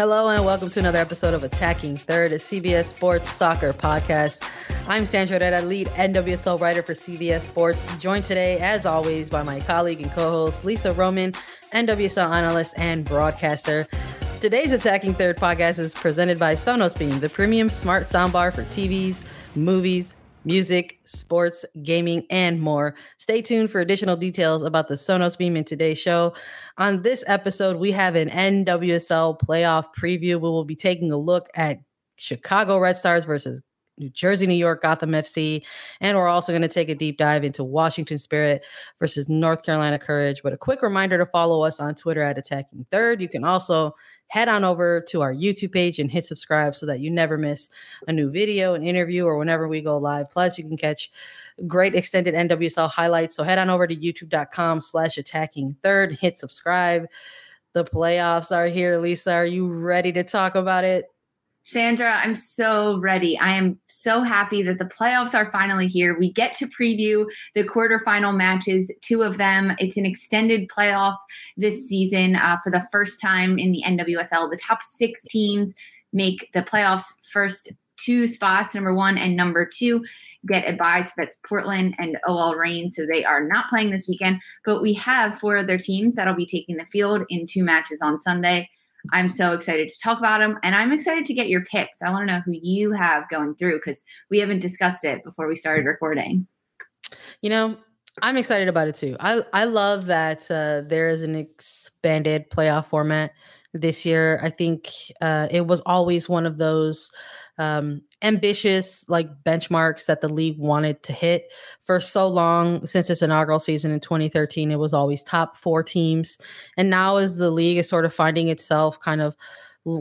Hello and welcome to another episode of Attacking Third, a CBS Sports Soccer podcast. I'm Sandra Herrera, lead NWSL writer for CBS Sports, joined today, as always, by my colleague and co-host Lisa Roman, NWSL analyst and broadcaster. Today's Attacking Third podcast is presented by Sonos Beam, the premium smart soundbar for TVs, movies, music, sports, gaming, and more. Stay tuned for additional details about the Sonos Beam in today's show. On this episode, we have an NWSL playoff preview. We will be taking a look at Chicago Red Stars versus New Jersey, New York, Gotham FC. And we're also going to take a deep dive into Washington Spirit versus North Carolina Courage. But a quick reminder to follow us on Twitter at Attacking Third. You can also head on over to our YouTube page and hit subscribe so that you never miss a new video, an interview, or whenever we go live. Plus, you can catch great extended NWSL highlights. So head on over to youtube.com slash attacking third, hit subscribe. The playoffs are here. Lisa, are you ready to talk about it? Sandra, I'm so ready. I am so happy that the playoffs are finally here. We get to preview the quarterfinal matches, two of them. It's an extended playoff this season uh, for the first time in the NWSL. The top six teams make the playoffs first two spots, number one and number two, get a bye. So that's Portland and OL Reign. So they are not playing this weekend, but we have four other teams that'll be taking the field in two matches on Sunday. I'm so excited to talk about them and I'm excited to get your picks. I want to know who you have going through because we haven't discussed it before we started recording. You know, I'm excited about it too. I, I love that uh, there is an expanded playoff format this year. I think uh, it was always one of those um, ambitious like benchmarks that the league wanted to hit for so long. Since its inaugural season in 2013 it was always top four teams. And now as the league is sort of finding itself kind of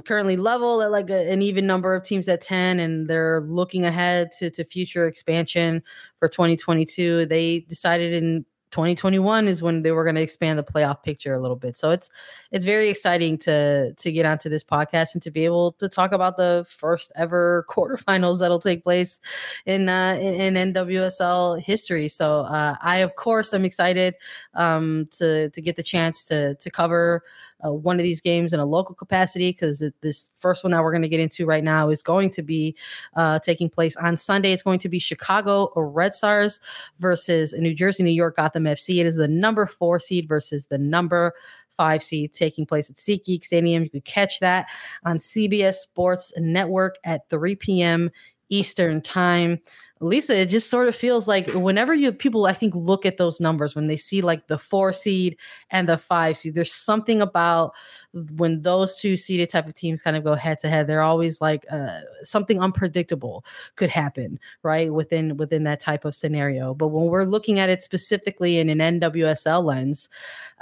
currently level at like a, an even number of teams at 10 and they're looking ahead to, to future expansion for 2022 they decided in 2021 is when they were going to expand the playoff picture a little bit. So it's it's very exciting to to get onto this podcast and to be able to talk about the first ever quarterfinals that'll take place in uh, in, in NWSL history. So uh, I of course am excited um, to to get the chance to to cover uh, one of these games in a local capacity because this first one that we're going to get into right now is going to be uh, taking place on Sunday. It's going to be Chicago Red Stars versus New Jersey, New York Gotham FC. It is the number four seed versus the number five seed taking place at SeatGeek Stadium. You can catch that on CBS Sports Network at 3 p.m. Eastern Time. Lisa, it just sort of feels like whenever you people, I think, look at those numbers when they see like the four seed and the five seed, there's something about when those two seeded type of teams kind of go head to head. They're always like uh, something unpredictable could happen, right? Within within that type of scenario. But when we're looking at it specifically in an NWSL lens,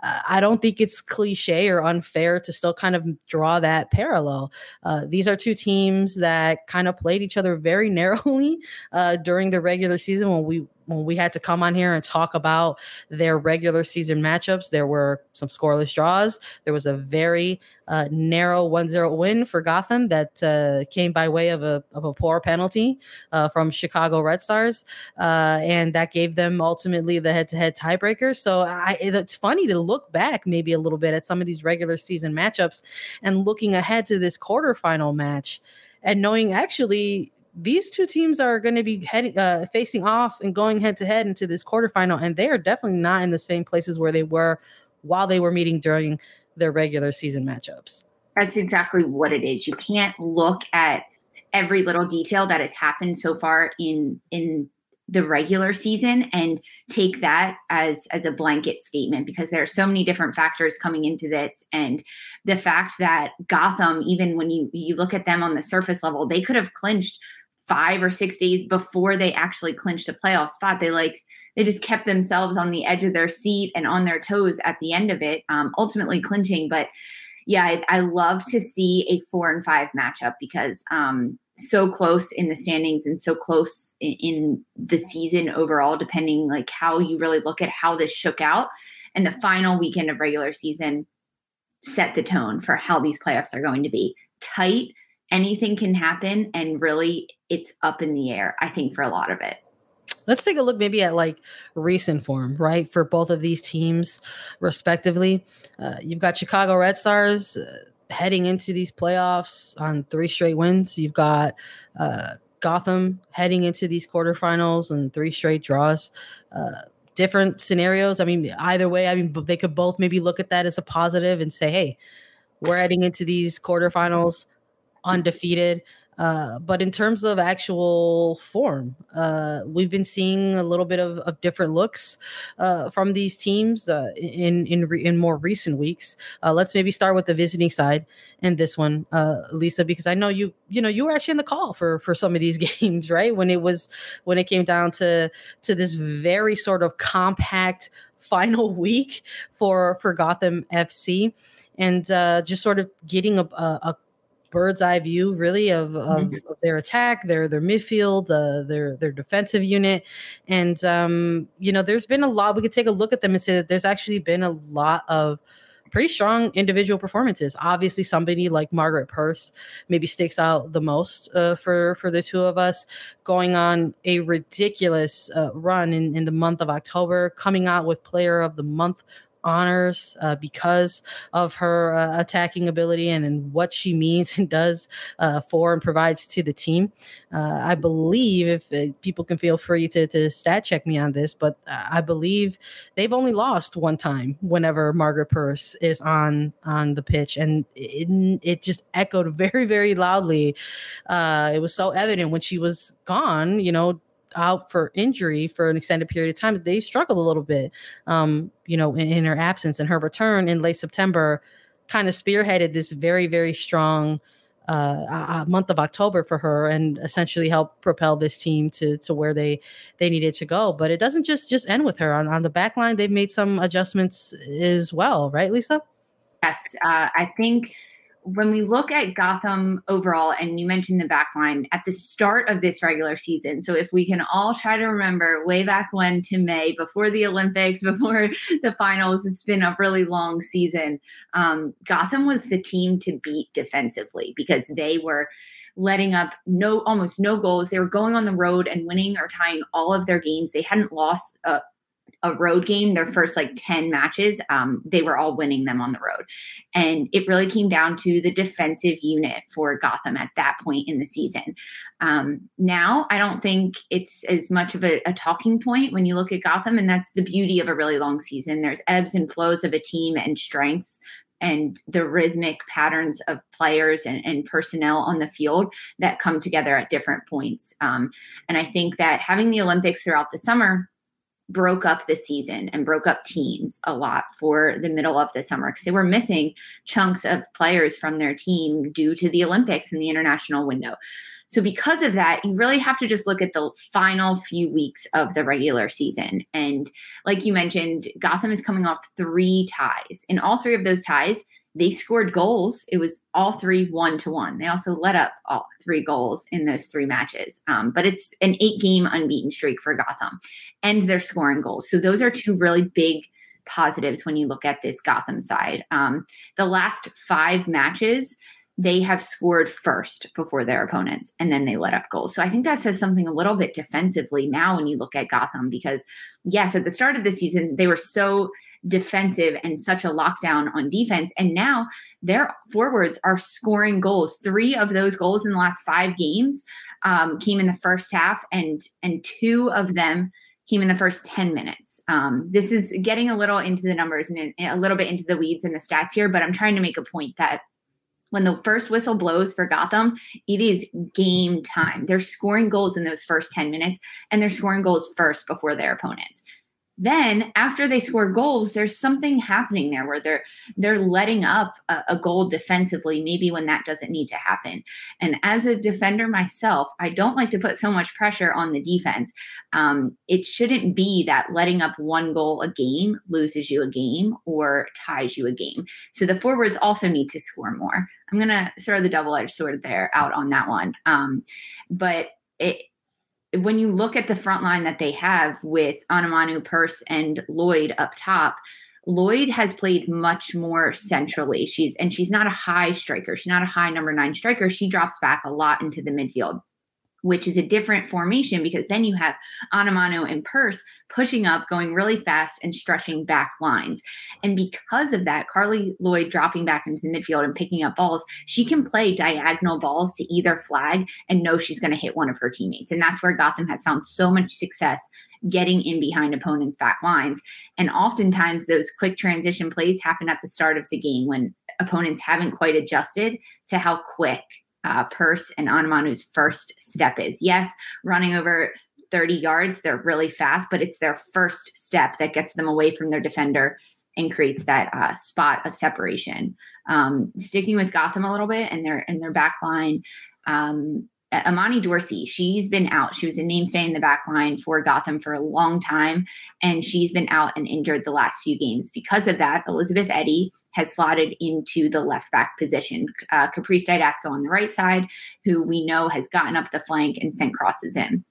uh, I don't think it's cliche or unfair to still kind of draw that parallel. Uh, these are two teams that kind of played each other very narrowly uh, during the regular season when we when we had to come on here and talk about their regular season matchups, there were some scoreless draws. There was a very uh, narrow 1-0 win for Gotham that uh, came by way of a, of a poor penalty uh, from Chicago Red Stars, uh, and that gave them ultimately the head-to-head tiebreaker. So I, it's funny to look back maybe a little bit at some of these regular season matchups and looking ahead to this quarterfinal match and knowing actually these two teams are going to be heading uh, facing off and going head to head into this quarterfinal, and they are definitely not in the same places where they were while they were meeting during their regular season matchups. That's exactly what it is. You can't look at every little detail that has happened so far in in the regular season and take that as as a blanket statement because there are so many different factors coming into this and the fact that Gotham even when you you look at them on the surface level they could have clinched 5 or 6 days before they actually clinched a playoff spot they like they just kept themselves on the edge of their seat and on their toes at the end of it um, ultimately clinching but yeah, I, I, love to see a four and five matchup because um, so close in the standings and so close in, in, the season overall, depending like how you really look at how this shook out. And the final weekend of regular season set the tone for how these playoffs are going to be tight. Anything can happen, and really, it's up in the air. I think for a lot of it. Let's take a look maybe at like recent form, right? For both of these teams, respectively. Uh, you've got Chicago Red Stars uh, heading into these playoffs on three straight wins. You've got uh, Gotham heading into these quarterfinals and three straight draws. Uh, different scenarios. I mean, either way, I mean, they could both maybe look at that as a positive and say, hey, we're heading into these quarterfinals undefeated. Uh, but in terms of actual form, uh, we've been seeing a little bit of, of different looks uh, from these teams uh, in in re- in more recent weeks. Uh, let's maybe start with the visiting side in this one, Lisa, because I know you you know you were actually in the call for for some of these games, right? When it was when it came down to to this very sort of compact final week for for Gotham FC and just sort of getting a, a bird's eye view really of, mm-hmm. of, their attack, their their midfield, uh, their their defensive unit, and um, you know, there's been a lot. We could take a look at them and say that there's actually been a lot of pretty strong individual performances. Obviously, somebody like Margaret Purce maybe sticks out the most uh, for for the two of us, going on a ridiculous uh, run in in the month of October, coming out with Player of the Month honors uh, because of her uh, attacking ability and, and what she means and does uh, for and provides to the team. Uh, I believe if uh, people can feel free to, to stat check me on this, but I believe they've only lost one time whenever Margaret Purce is on on the pitch, and it, it just echoed very very loudly. Uh, it was so evident when she was gone. You know, out for injury for an extended period of time, they struggled a little bit, um, you know, in, in, her absence. And her return in late September kind of spearheaded this very, very strong uh, month of October for her, and essentially helped propel this team to to where they they needed to go. But it doesn't just just end with her on on the back line. They've made some adjustments as well, right, Lisa? Yes, uh, I think when we look at Gotham overall, and you mentioned the back line at the start of this regular season. So if we can all try to remember way back when to May, before the Olympics, before the finals, it's been a really long season. Um, Gotham was the team to beat defensively because they were letting up no almost no goals. They were going on the road and winning or tying all of their games. They hadn't lost a road game, their first like 10 matches, um, they were all winning them on the road. And it really came down to the defensive unit for Gotham at that point in the season. Um, now, I don't think it's as much of a, a talking point when you look at Gotham, and that's the beauty of a really long season. There's ebbs and flows of a team and strengths and the rhythmic patterns of players and, and, personnel on the field that come together at different points. Um, and I think that having the Olympics throughout the summer broke up the season and broke up teams a lot for the middle of the summer because they were missing chunks of players from their team due to the Olympics and the international window. So, because of that, you really have to just look at the final few weeks of the regular season. And like you mentioned, Gotham is coming off three ties. In all three of those ties, they scored goals. It was all three one to one. They also let up all three goals in those three matches. Um, but it's an eight game unbeaten streak for Gotham, and they're scoring goals. So those are two really big positives when you look at this Gotham side. Um, the last five matches, they have scored first before their opponents, and then they let up goals. So I think that says something a little bit defensively now when you look at Gotham, because yes, at the start of the season, they were so defensive and such a lockdown on defense. And now their forwards are scoring goals. Three of those goals in the last five games um, came in the first half, and and two of them came in the first 10 minutes. Um, this is getting a little into the numbers and a little bit into the weeds and the stats here, but I'm trying to make a point that when the first whistle blows for Gotham, it is game time. They're scoring goals in those first 10 minutes and they're scoring goals first before their opponents then after they score goals there's something happening there where they're they're letting up a, a, goal defensively maybe when that doesn't need to happen. And as a defender myself i don't like to put so much pressure on the defense. Um, it shouldn't be that letting up one goal a game loses you a game or ties you a game. So the forwards also need to score more. I'm going to throw the double-edged sword there out on that one. Um, but it when you look at the front line that they have with Onumonu, Purce, and Lloyd up top, Lloyd has played much more centrally. She's and she's not a high striker. She's not a high number nine striker. She drops back a lot into the midfield which is a different formation because then you have Onumonu and Purce pushing up, going really fast and stretching back lines. And because of that, Carli Lloyd dropping back into the midfield and picking up balls, she can play diagonal balls to either flag and know she's going to hit one of her teammates. And that's where Gotham has found so much success getting in behind opponents' back lines. And oftentimes those quick transition plays happen at the start of the game when opponents haven't quite adjusted to how quick uh, Purce and Onumonu's first step is. Yes, running over 30 yards, they're really fast, but it's their first step that gets them away from their defender and creates that uh, spot of separation. Um, sticking with Gotham a little bit and their and their back line, um, Imani Dorsey, she's been out. She was a namestay in the back line for Gotham for a long time, and she's been out and injured the last few games. Because of that, Elizabeth Eddy has slotted into the left back position. Uh, Caprice Dydasco on the right side, who we know has gotten up the flank and sent crosses in.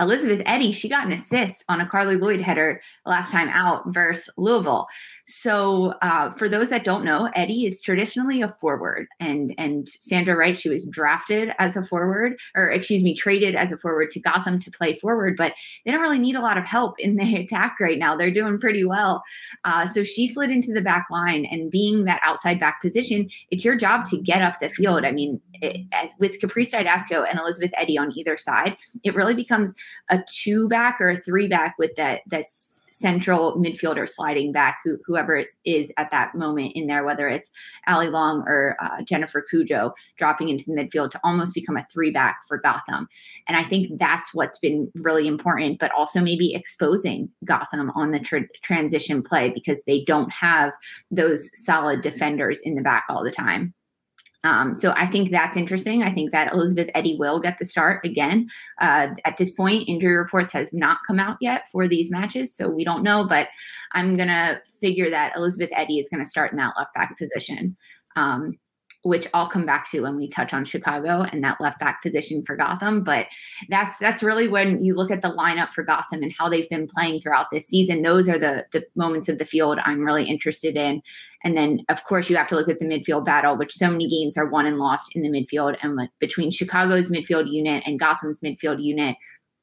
Elizabeth Eddy, she got an assist on a Carli Lloyd header last time out versus Louisville. So uh, for those that don't know, Eddy is traditionally a forward, and and Sandra right, she was drafted as a forward, or excuse me, traded as a forward to Gotham to play forward, but they don't really need a lot of help in the attack right now. They're doing pretty well. Uh, so she slid into the back line, and being that outside back position, it's your job to get up the field. I mean, it, as, with Caprice Dydasco and Elizabeth Eddy on either side, it really becomes a two back or a three back with that that's central midfielder sliding back, who, whoever is, is, at that moment in there, whether it's Allie Long or uh, Jennifer Cudjoe dropping into the midfield to almost become a three back for Gotham. And I think that's what's been really important, but also maybe exposing Gotham on the tra- transition play because they don't have those solid defenders in the back all the time. Um, so I think that's interesting. I think that Elizabeth Eddy will get the start again. Uh, at this point, injury reports have not come out yet for these matches, so we don't know. But I'm gonna figure that Elizabeth Eddy is gonna start in that left back position. Um, which I'll come back to when we touch on Chicago and that left back position for Gotham. But that's that's really when you look at the lineup for Gotham and how they've been playing throughout this season. Those are the the moments of the field I'm really interested in. And then of course you have to look at the midfield battle, which so many games are won and lost in the midfield. And between Chicago's midfield unit and Gotham's midfield unit,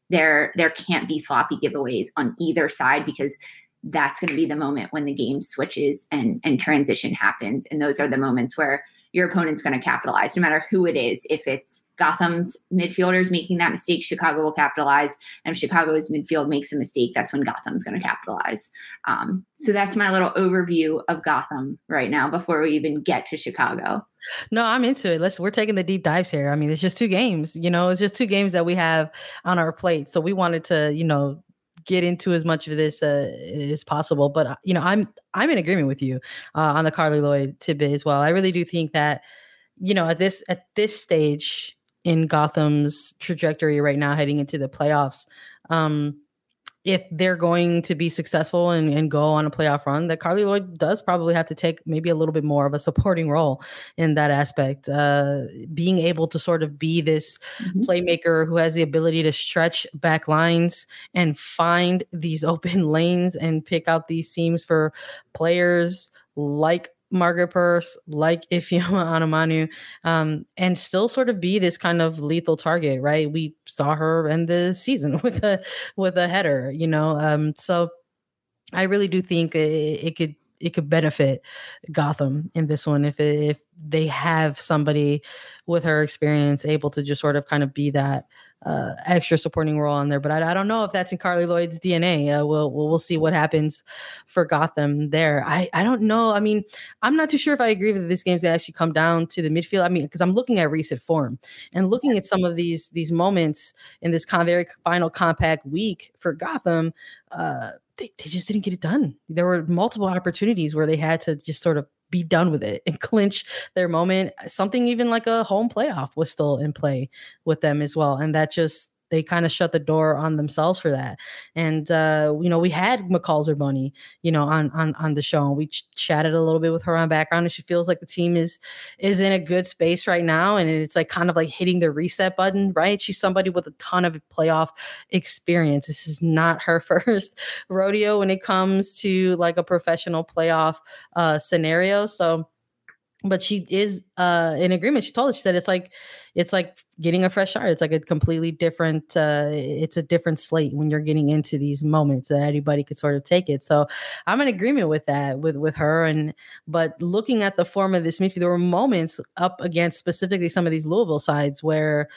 there there can't be sloppy giveaways on either side because that's going to be the moment when the game switches and and transition happens and those are the moments where your opponent's going to capitalize, no matter who it is. If it's Gotham's midfielders making that mistake, Chicago will capitalize. And if Chicago's midfield makes a mistake, that's when Gotham's going to capitalize. Um, so that's my little overview of Gotham right now before we even get to Chicago. No, I'm into it. Let's we're taking the deep dives here. I mean, it's just two games, you know, it's just two games that we have on our plate. So we wanted to, you know, get into as much of this uh, as possible. But uh, you know, I'm I'm in agreement with you uh, on the Carli Lloyd tidbit as well. I really do think that you know at this at this stage in Gotham's trajectory right now, heading into the playoffs, um, if they're going to be successful and, and go on a playoff run, that Carli Lloyd does probably have to take maybe a little bit more of a supporting role in that aspect. Uh, being able to sort of be this mm-hmm. playmaker who has the ability to stretch back lines and find these open lanes and pick out these seams for players like Margaret Purce, like Ifeoma Onumonu, um, and still sort of be this kind of lethal target, right? We saw her in the season with a with a header, you know. Um, so I really do think it, it could it could benefit Gotham in this one if it, if they have somebody with her experience able to just sort of kind of be that uh, extra supporting role on there. But I, I, don't know if that's in Carli Lloyd's DNA. Uh, we'll, we'll, we'll see what happens for Gotham there. I I don't know. I mean, I'm not too sure if I agree that this game's gonna actually come down to the midfield. I mean, because I'm looking at recent form and looking at some of these these moments in this con- very final compact week for Gotham. Uh, they, they just didn't get it done. There were multiple opportunities where they had to just sort of be done with it and clinch their moment. Something even like a home playoff was still in play with them as well. And that just they kind of shut the door on themselves for that. And uh, you know, we had McCall Zerboni, you know, on on on the show, and we ch- chatted a little bit with her on background, and she feels like the team is is in a good space right now, and it's like kind of like hitting the reset button, right? She's somebody with a ton of playoff experience. This is not her first rodeo when it comes to like a professional playoff uh, scenario, so but she is uh in agreement. She told us she said it's like it's like getting a fresh start. It's like a completely different uh it's a different slate when you're getting into these moments that anybody could sort of take it. So i'm in agreement with that with with her. And but looking at the form of this midfield there were moments up against specifically some of these louisville sides where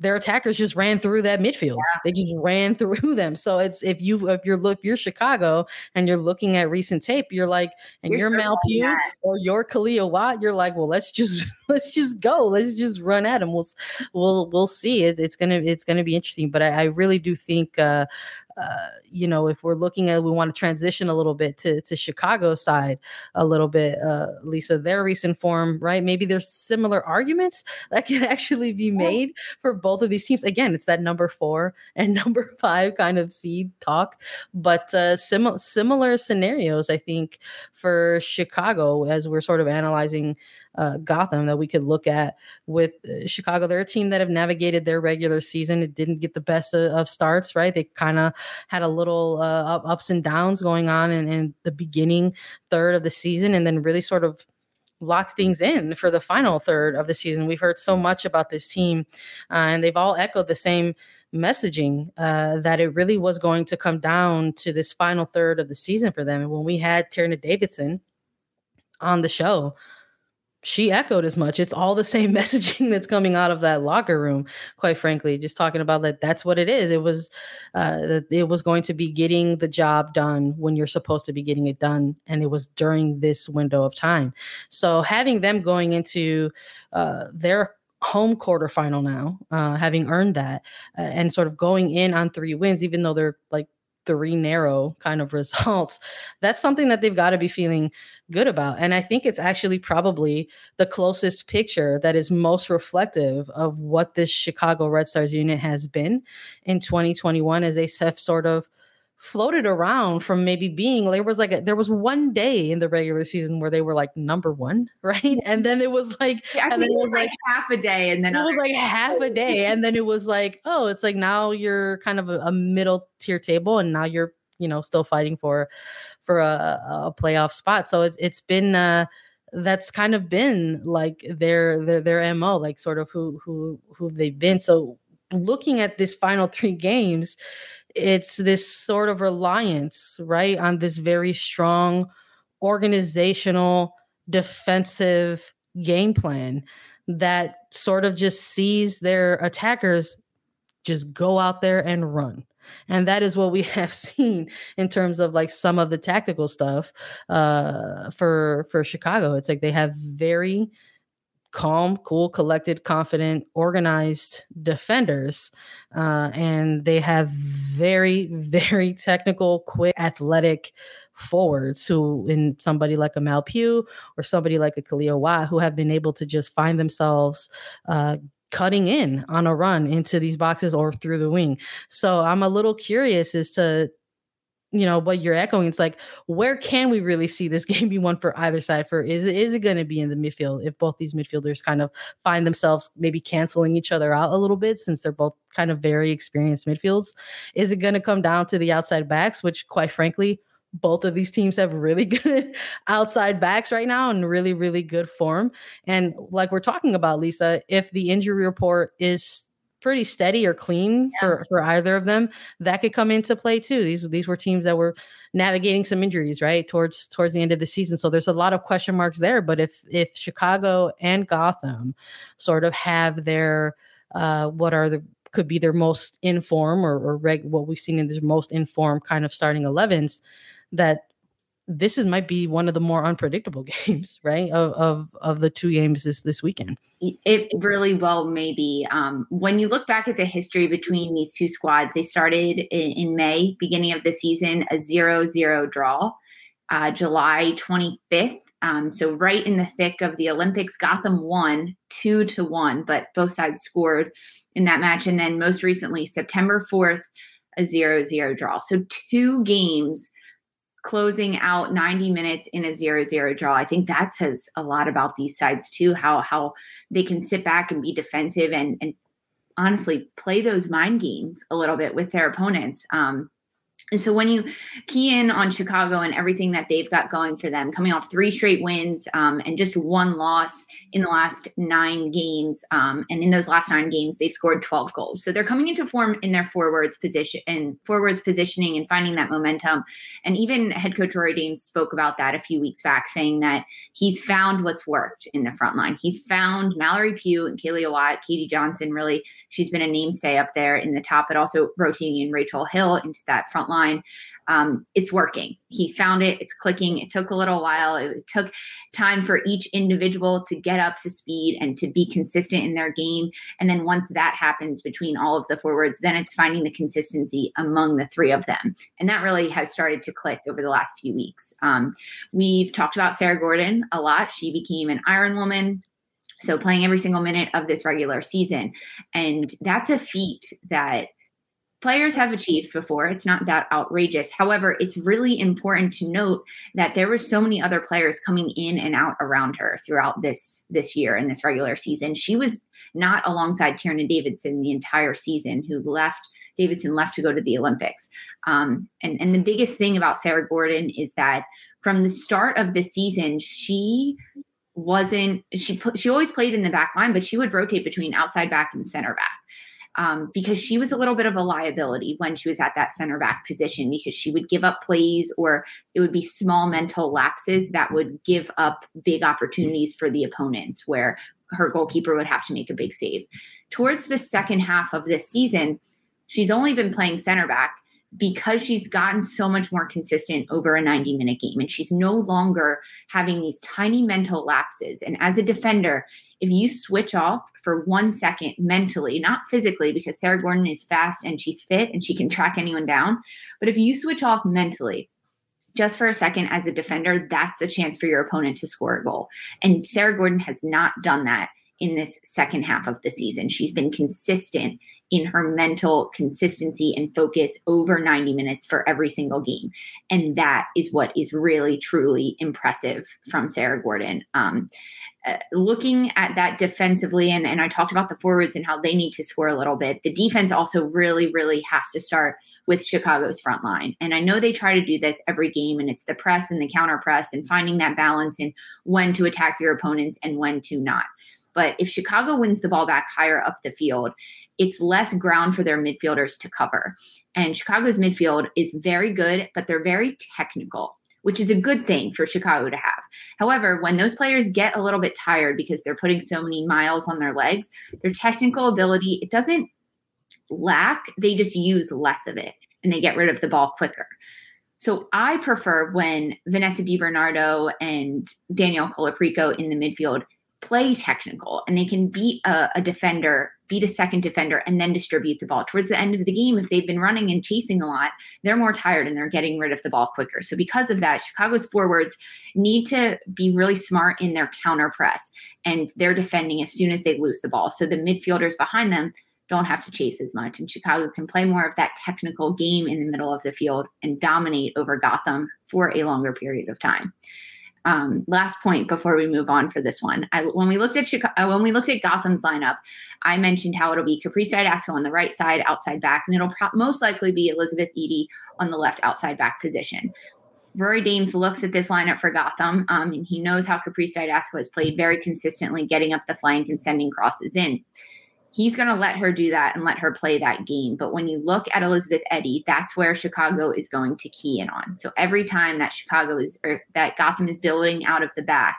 their attackers just ran through that midfield. Yeah. They just ran through them. So it's if you if you're look you're Chicago and you're looking at recent tape, you're like, and you're, you're Mal Pugh or you're Kealia Watt, you're like, well, let's just let's just go, let's just run at them. We'll we'll we'll see. It, it's gonna it's gonna be interesting. But I, I really do think uh, uh, you know, if we're looking at, we want to transition a little bit to to Chicago side a little bit, uh, Lisa, their recent form, right? Maybe there's similar arguments that can actually be made for both of these teams. Again, it's that number four and number five kind of seed talk, but uh, similar similar scenarios, I think, for Chicago as we're sort of analyzing uh, Gotham that we could look at with uh, Chicago. They're a team that have navigated their regular season. It didn't get the best of, of starts, right? They kind of had a little uh, ups and downs going on in, in the beginning third of the season, and then really sort of locked things in for the final third of the season. We've heard so much about this team, uh, and they've all echoed the same messaging uh, that it really was going to come down to this final third of the season for them. And when we had Tierna Davidson on the show, she echoed as much. It's all the same messaging that's coming out of that locker room, quite frankly, just talking about that that's what it is. It was uh it was going to be getting the job done when you're supposed to be getting it done. And it was during this window of time. So having them going into uh their home quarterfinal now, uh, having earned that, uh, and sort of going in on three wins, even though they're like three narrow kind of results, that's something that they've got to be feeling good about. And I think it's actually probably the closest picture that is most reflective of what this Chicago Red Stars unit has been in 2021 as they have sort of floated around from maybe being there was like a, there was one day in the regular season where they were like number one right? And then it was like yeah, and then it was like, like, half a day and then it was like half a day and then it was like oh it's like now you're kind of a, a middle tier table and now you're you know still fighting for for a, a playoff spot. So it's it's been uh that's kind of been like their their their mo like sort of who who who they've been. So looking at this final three games it's this sort of reliance, right, on this very strong organizational defensive game plan that sort of just sees their attackers just go out there and run. And that is what we have seen in terms of like some of the tactical stuff uh, for for Chicago. It's like they have very calm, cool, collected, confident, organized defenders. Uh, and they have very, very technical, quick, athletic forwards who, in somebody like a Mal Pugh or somebody like a Kealia Watt, who have been able to just find themselves uh, cutting in on a run into these boxes or through the wing. So I'm a little curious as to you know what you're echoing it's like where can we really see this game be won for either side? For is it is it going to be in the midfield if both these midfielders kind of find themselves maybe canceling each other out a little bit since they're both kind of very experienced midfields? Is it going to come down to the outside backs which quite frankly both of these teams have really good outside backs right now and really really good form? And like we're talking about Lisa if the injury report is pretty steady or clean yeah. for for either of them, that could come into play too. These these were teams that were navigating some injuries right towards towards the end of the season, so there's a lot of question marks there. But if if Chicago and Gotham sort of have their uh, what are the could be their most informed or, or reg, what we've seen in their most informed kind of starting 11s that this is might be one of the more unpredictable games, right? Of of of the two games this this weekend. It really well may be. Um, when you look back at the history between these two squads, they started in, in May, beginning of the season, a zero-zero draw. Uh, July 25th, um, so right in the thick of the Olympics, Gotham won two to one, but both sides scored in that match. And then most recently, September 4th, a zero-zero draw. So two games closing out 90 minutes in a zero zero draw. I think that says a lot about these sides too, how how they can sit back and be defensive and and honestly play those mind games a little bit with their opponents. Um, and so when you key in on Chicago and everything that they've got going for them, coming off three straight wins um, and just one loss in the last nine games, um, and in those last nine games they've scored 12 goals. So they're coming into form in their forwards position and forwards positioning and finding that momentum. And even head coach Rory Dames spoke about that a few weeks back, saying that he's found what's worked in the front line. He's found Mallory Pugh and Kealia Watt, Katie Johnson. Really, she's been a namestay up there in the top, but also rotating in Rachel Hill into that front line line um, it's working. He found it, it's clicking. It took a little while. It took time for each individual to get up to speed and to be consistent in their game. And then once that happens between all of the forwards, then it's finding the consistency among the three of them. And that really has started to click over the last few weeks. Um, we've talked about Sarah Gordon a lot. She became an Iron Woman. So playing every single minute of this regular season. And that's a feat that players have achieved before. It's not that outrageous. However, it's really important to note that there were so many other players coming in and out around her throughout this this year and this regular season. She was not alongside Tierna Davidson the entire season, who left. Davidson left to go to the Olympics. Um, and, and the biggest thing about Sarah Gordon is that from the start of the season, she wasn't she she always played in the back line, but she would rotate between outside back and center back um, because she was a little bit of a liability when she was at that center back position because she would give up plays or it would be small mental lapses that would give up big opportunities for the opponents where her goalkeeper would have to make a big save. Towards the second half of this season, she's only been playing center back because she's gotten so much more consistent over a 90 minute game and she's no longer having these tiny mental lapses. And as a defender, if you switch off for one second mentally, not physically, because Sarah Gordon is fast and she's fit and she can track anyone down, but if you switch off mentally, just for a second as a defender, that's a chance for your opponent to score a goal. And Sarah Gordon has not done that in this second half of the season. She's been consistent in her mental consistency and focus over 90 minutes for every single game. And that is what is really, truly impressive from Sarah Gordon. Um, uh, looking at that defensively, and, and I talked about the forwards and how they need to score a little bit, the defense also really, really has to start with Chicago's front line. And I know they try to do this every game, and it's the press and the counter press and finding that balance and when to attack your opponents and when to not. But if Chicago wins the ball back higher up the field, it's less ground for their midfielders to cover. And Chicago's midfield is very good, but they're very technical which is a good thing for Chicago to have. However, when those players get a little bit tired because they're putting so many miles on their legs, their technical ability, it doesn't lack, they just use less of it and they get rid of the ball quicker. So I prefer when Vanessa DiBernardo and Danielle Colaprico in the midfield play technical and they can beat a, a, defender, beat a second defender, and then distribute the ball. Towards the end of the game, if they've been running and chasing a lot, they're more tired and they're getting rid of the ball quicker. So, because of that, Chicago's forwards need to be really smart in their counter press and they're defending as soon as they lose the ball. So, the midfielders behind them don't have to chase as much. And Chicago can play more of that technical game in the middle of the field and dominate over Gotham for a longer period of time um, last point before we move on for this one. I, when we looked at Chicago, uh, when we looked at Gotham's lineup, I mentioned how it'll be Caprice Dydasco on the right side, outside back, and it'll pro- most likely be Elizabeth Eddy on the left outside back position. Rory Dames looks at this lineup for Gotham, um, and he knows how Caprice Dydasco has played very consistently, getting up the flank and sending crosses in. He's going to let her do that and let her play that game. But when you look at Elizabeth Eddy, that's where Chicago is going to key in on. So every time that Chicago is or that Gotham is building out of the back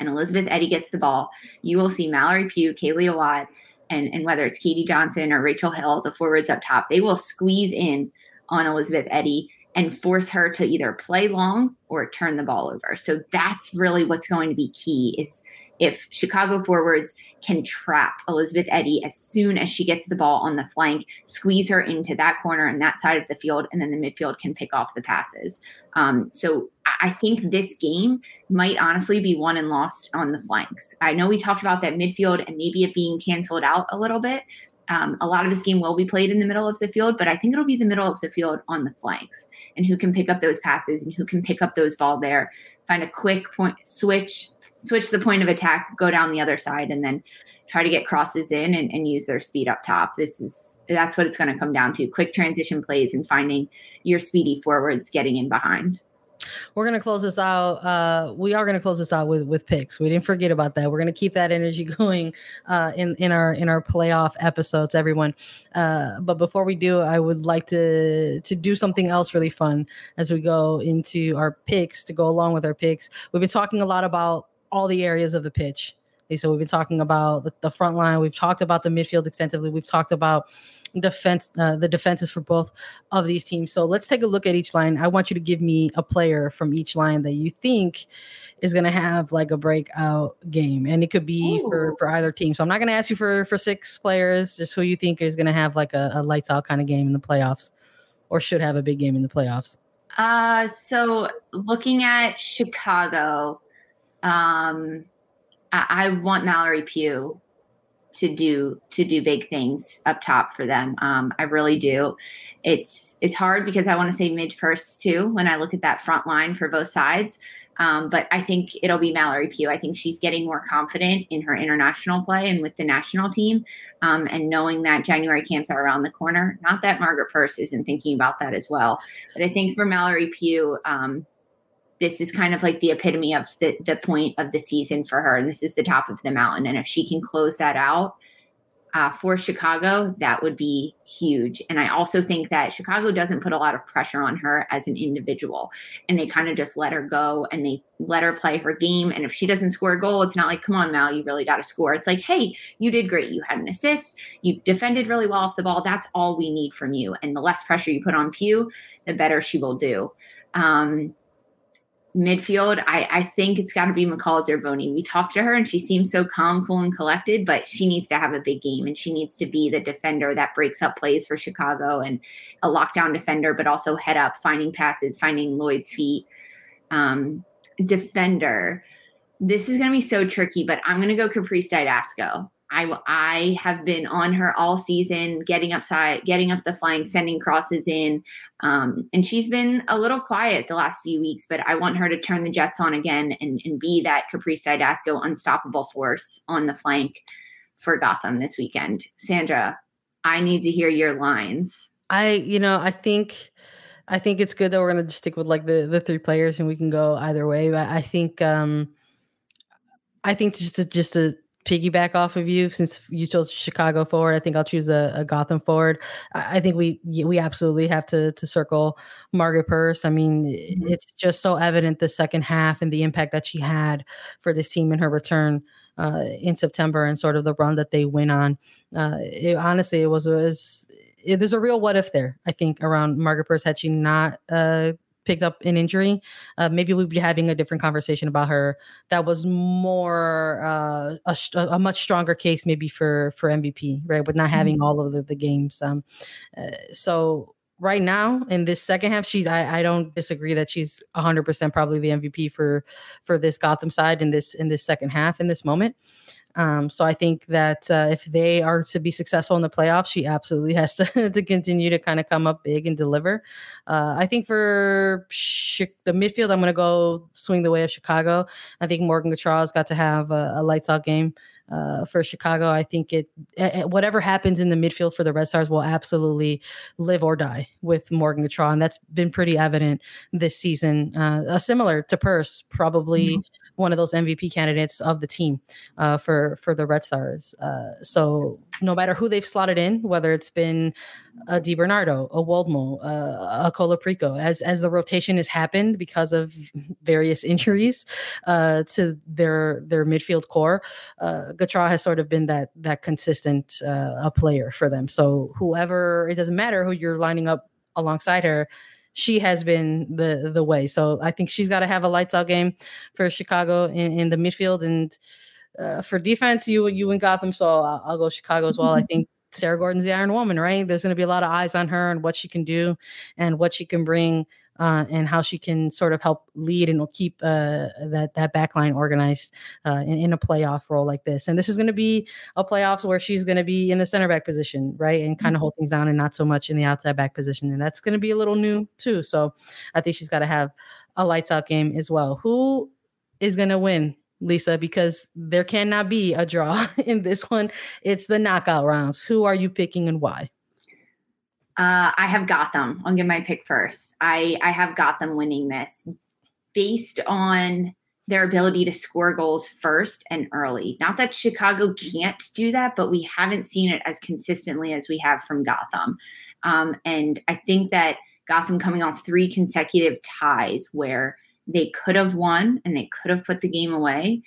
and Elizabeth Eddy gets the ball, you will see Mallory Pugh, Kealia Watt, and, and whether it's Katie Johnson or Rachel Hill, the forwards up top, they will squeeze in on Elizabeth Eddy and force her to either play long or turn the ball over. So that's really what's going to be key is if Chicago forwards can trap Elizabeth Eddy as soon as she gets the ball on the flank, squeeze her into that corner and that side of the field, and then the midfield can pick off the passes. Um, so I think this game might honestly be won and lost on the flanks. I know we talked about that midfield and maybe it being canceled out a little bit. Um, a lot of this game will be played in the middle of the field, but I think it'll be the middle of the field on the flanks and who can pick up those passes and who can pick up those ball there, find a quick point switch, switch the point of attack, go down the other side, and then try to get crosses in and, and use their speed up top. This is that's what it's going to come down to: quick transition plays and finding your speedy forwards getting in behind. We're gonna close this out. Uh, we are gonna close this out with with picks. We didn't forget about that. We're gonna keep that energy going uh, in in our in our playoff episodes, everyone. Uh, but before we do, I would like to to do something else really fun as we go into our picks to go along with our picks. We've been talking a lot about all the areas of the pitch. So we've been talking about the, front line. We've talked about the midfield extensively. We've talked about defense, uh, the defenses for both of these teams. So let's take a look at each line. I want you to give me a player from each line that you think is going to have like a breakout game, and it could be Ooh. for for either team. So I'm not going to ask you for for six players. Just who you think is going to have like a, a lights out kind of game in the playoffs, or should have a big game in the playoffs. Uh, so looking at Chicago, um, I, I want Mallory Pugh to do to do big things up top for them. Um, I really do. It's it's hard because I want to say Midge Purce too when I look at that front line for both sides. Um, but I think it'll be Mallory Pugh. I think she's getting more confident in her international play and with the national team, um, and knowing that January camps are around the corner. Not that Margaret Purce isn't thinking about that as well, but I think for Mallory Pugh, um, this is kind of like the epitome of the, the point of the season for her. And this is the top of the mountain. And if she can close that out uh, for Chicago, that would be huge. And I also think that Chicago doesn't put a lot of pressure on her as an individual. And they kind of just let her go and they let her play her game. And if she doesn't score a goal, it's not like, come on, Mal, you really got to score. It's like, hey, you did great. You had an assist. You defended really well off the ball. That's all we need from you. And the less pressure you put on Pugh, the better she will do. Um, midfield, I, I think it's got to be McCall Zerboni. We talked to her and she seems so calm, cool, and collected, but she needs to have a big game and she needs to be the defender that breaks up plays for Chicago and a lockdown defender, but also head up, finding passes, finding Lloyd's feet. Um, defender. This is going to be so tricky, but I'm going to go Caprice Dydasco. I I have been on her all season, getting upside, getting up the flank, sending crosses in, um, and she's been a little quiet the last few weeks. But I want her to turn the Jets on again and, and be that Caprice Dydasco unstoppable force on the flank for Gotham this weekend. Sandra, I need to hear your lines. I, you know, I think. I think it's good that we're gonna just stick with like the the three players and we can go either way. But I think um I think just to just to piggyback off of you since you chose Chicago forward. I think I'll choose a, a Gotham forward. I, I, think we we absolutely have to to circle Margaret Purce. I mean, mm-hmm. it's just so evident the second half and the impact that she had for this team in her return uh, in September and sort of the run that they went on. Uh, it, honestly, it was was it, there's a real what if there. I think around Margaret Purce had she not. Uh, picked up an injury, uh, maybe we'd be having a different conversation about her. That was more uh, a, a, much stronger case, maybe for for MVP, right? With not having mm-hmm. all of the, the games. Um, uh, so right now in this second half, she's I, I don't disagree that she's 100 percent probably the MVP for for this Gotham side in this in this second half in this moment. Um, so I think that uh, if they are to be successful in the playoffs, she absolutely has to, to continue to kind of come up big and deliver. Uh, I think for sh- the midfield, I'm going to go swing the way of Chicago. I think Morgan Gautrat's got to have a, a lights out game. Uh, for Chicago. I think it whatever happens in the midfield for the Red Stars will absolutely live or die with Morgan Gautrat, and that's been pretty evident this season. Uh, similar to Purce, probably mm-hmm one of those MVP candidates of the team uh, for for the Red Stars. Uh, so no matter who they've slotted in, whether it's been a Di Bernardo, a Woldmoe, uh, a Colaprico, as as the rotation has happened because of various injuries uh, to their their midfield core, uh, Gautrat has sort of been that that consistent uh, a player for them. So whoever, it doesn't matter who you're lining up alongside her she has been the the way. So I think she's got to have a lights out game for Chicago in, in the midfield and uh, for defense. You you and Gotham, so I'll, I'll, go Chicago as well. I think Sarah Gordon's the Iron Woman, right? There's going to be a lot of eyes on her and what she can do and what she can bring uh, and how she can sort of help lead and keep uh, that that backline organized uh, in, in, a playoff role like this. And this is going to be a playoffs where she's going to be in the center back position, right, and kind of mm-hmm. hold things down, and not so much in the outside back position. And that's going to be a little new too. So I think she's got to have a lights out game as well. Who is going to win Lisa, because there cannot be a draw in this one. It's the knockout rounds. Who are you picking and why? Uh, I have Gotham. I'll give my pick first. I, I have Gotham winning this based on their ability to score goals first and early. Not that Chicago can't do that, but we haven't seen it as consistently as we have from Gotham. Um, and I think that Gotham coming off three consecutive ties where they could have won and they could have put the game away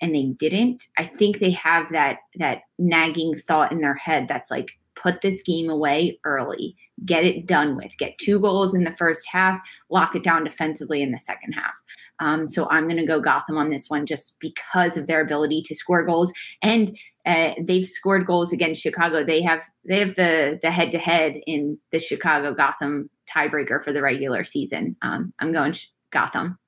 and they didn't. I think they have that that nagging thought in their head that's like put this game away early, get it done with, get two goals in the first half, lock it down defensively in the second half. Um, so I'm going to go Gotham on this one just because of their ability to score goals, and uh, they've scored goals against Chicago. They have they have the the head to head in the Chicago Gotham tiebreaker for the regular season. Um, I'm going Gotham.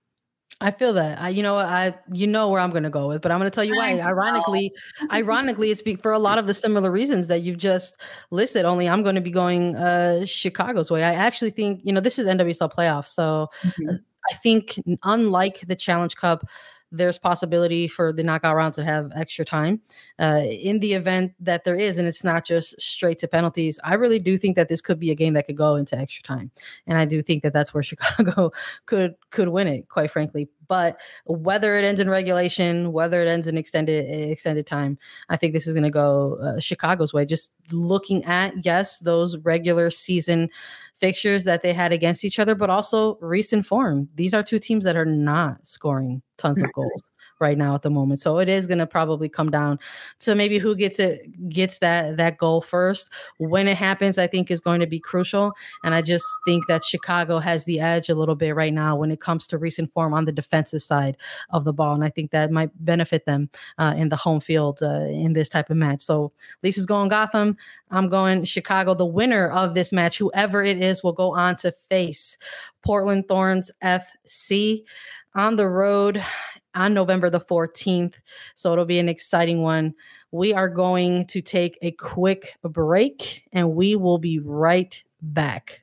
I feel that. I, you know, I, you know where I'm going to go with, but I'm going to tell you why. Ironically, ironically, it's for a lot of the similar reasons that you've just listed. Only I'm going to be going uh, Chicago's way. I actually think, you know, this is NWSL playoffs, so mm-hmm. I think unlike the Challenge Cup there's possibility for the knockout round to have extra time uh, in the event that there is, and it's not just straight to penalties. I really do think that this could be a game that could go into extra time, and I do think that that's where Chicago could could win it, quite frankly. But whether it ends in regulation, whether it ends in extended extended time, I think this is going to go uh, Chicago's way. Just looking at yes, those regular season fixtures that they had against each other, but also recent form. These are two teams that are not scoring tons of goals right now at the moment. So it is going to probably come down to maybe who gets it gets that that goal first. When it happens, I think is going to be crucial. And I just think that Chicago has the edge a little bit right now when it comes to recent form on the defensive side of the ball, and I think that might benefit them uh, in the home field uh, in this type of match. So Lisa's going Gotham. I'm going Chicago. The winner of this match, whoever it is, will go on to face Portland Thorns FC on the road on November the 14th. So it'll be an exciting one. We are going to take a quick break and we will be right back.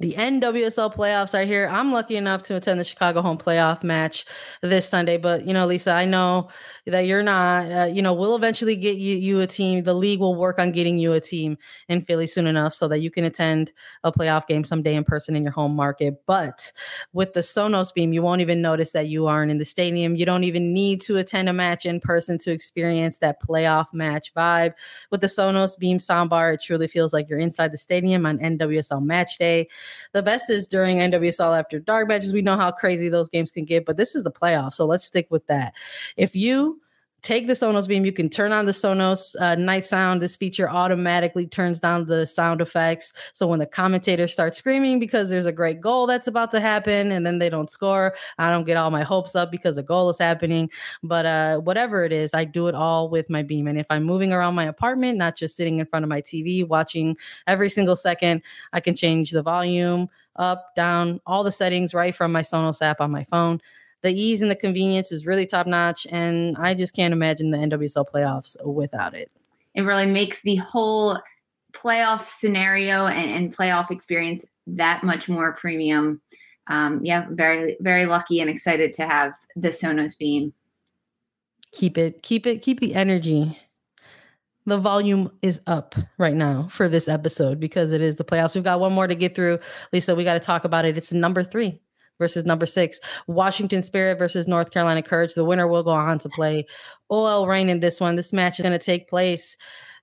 The NWSL playoffs are here. I'm lucky enough to attend the Chicago home playoff match this Sunday. But, you know, Lisa, I know that you're not, uh, you know, we'll eventually get you, you a team. The league will work on getting you a team in Philly soon enough so that you can attend a playoff game someday in person in your home market. But with the Sonos Beam, you won't even notice that you aren't in the stadium. You don't even need to attend a match in person to experience that playoff match vibe. With the Sonos Beam soundbar, it truly feels like you're inside the stadium on NWSL match day. The best is during NWSL after dark matches. We know how crazy those games can get, but this is the playoffs, so let's stick with that. If you take the Sonos Beam. You can turn on the Sonos uh, night sound. This feature automatically turns down the sound effects. So when the commentators start screaming because there's a great goal that's about to happen and then they don't score, I don't get all my hopes up because a goal is happening. But uh, whatever it is, I do it all with my Beam. And if I'm moving around my apartment, not just sitting in front of my TV watching every single second, I can change the volume up, down, all the settings right from my Sonos app on my phone the ease and the convenience is really top notch. And I just can't imagine the NWSL playoffs without it. It really makes the whole playoff scenario and, and playoff experience that much more premium. Um, yeah, very, very lucky and excited to have the Sonos Beam. Keep it, keep it, keep the energy. The volume is up right now for this episode because it is the playoffs. We've got one more to get through. Lisa, we got to talk about it. It's number three versus number six. Washington Spirit versus North Carolina Courage. The winner will go on to play OL Reign in this one. This match is going to take place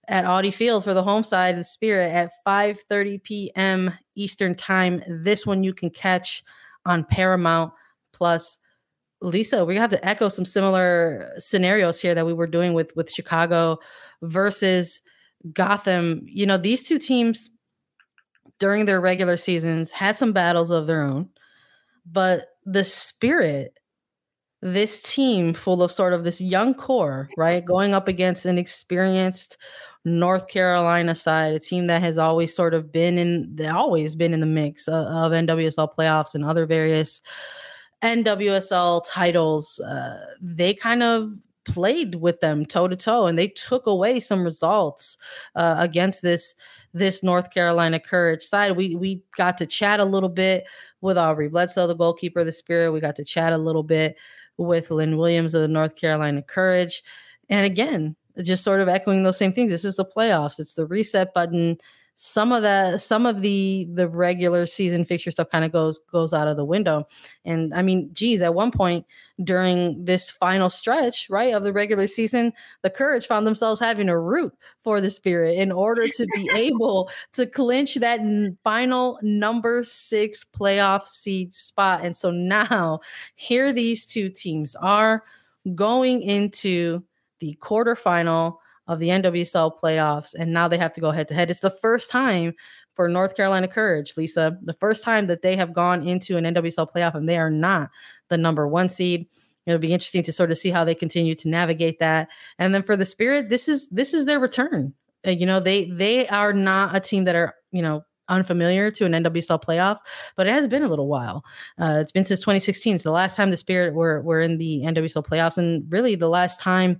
at Audi Field for the home side of Spirit at 5:30 p.m. Eastern Time. This one you can catch on Paramount Plus. Lisa, we have to echo some similar scenarios here that we were doing with with Chicago versus Gotham. You know, these two teams during their regular seasons had some battles of their own but the spirit this team full of sort of this young core, right, going up against an experienced North Carolina side, a team that has always sort of been in, always been in the mix of, of NWSL playoffs and other various NWSL titles. Uh, they kind of played with them toe to toe, and they took away some results uh, against this this North Carolina Courage side. We we got to chat a little bit with Aubrey Bledsoe, the goalkeeper of the Spirit. We got to chat a little bit with Lynn Williams of the North Carolina Courage. And again, just sort of echoing those same things. This is the playoffs. It's the reset button some of the some of the the regular season fixture stuff kind of goes goes out of the window. And i mean geez at one point during this final stretch right of the regular season the courage found themselves having to root for the spirit in order to be able to clinch that n- final number six playoff seed spot. And so now here these two teams are going into the quarterfinal of the NWSL playoffs, and now they have to go head to head. It's the first time for North Carolina Courage, Lisa, the first time that they have gone into an NWSL playoff and they are not the number one seed. It'll be interesting to sort of see how they continue to navigate that. And then for the Spirit, this is this is their return. You know, they they are not a team that are you know unfamiliar to an NWSL playoff, but it has been a little while. Uh, it's been since 2016. It's the last time the Spirit were were in the NWSL playoffs, and really the last time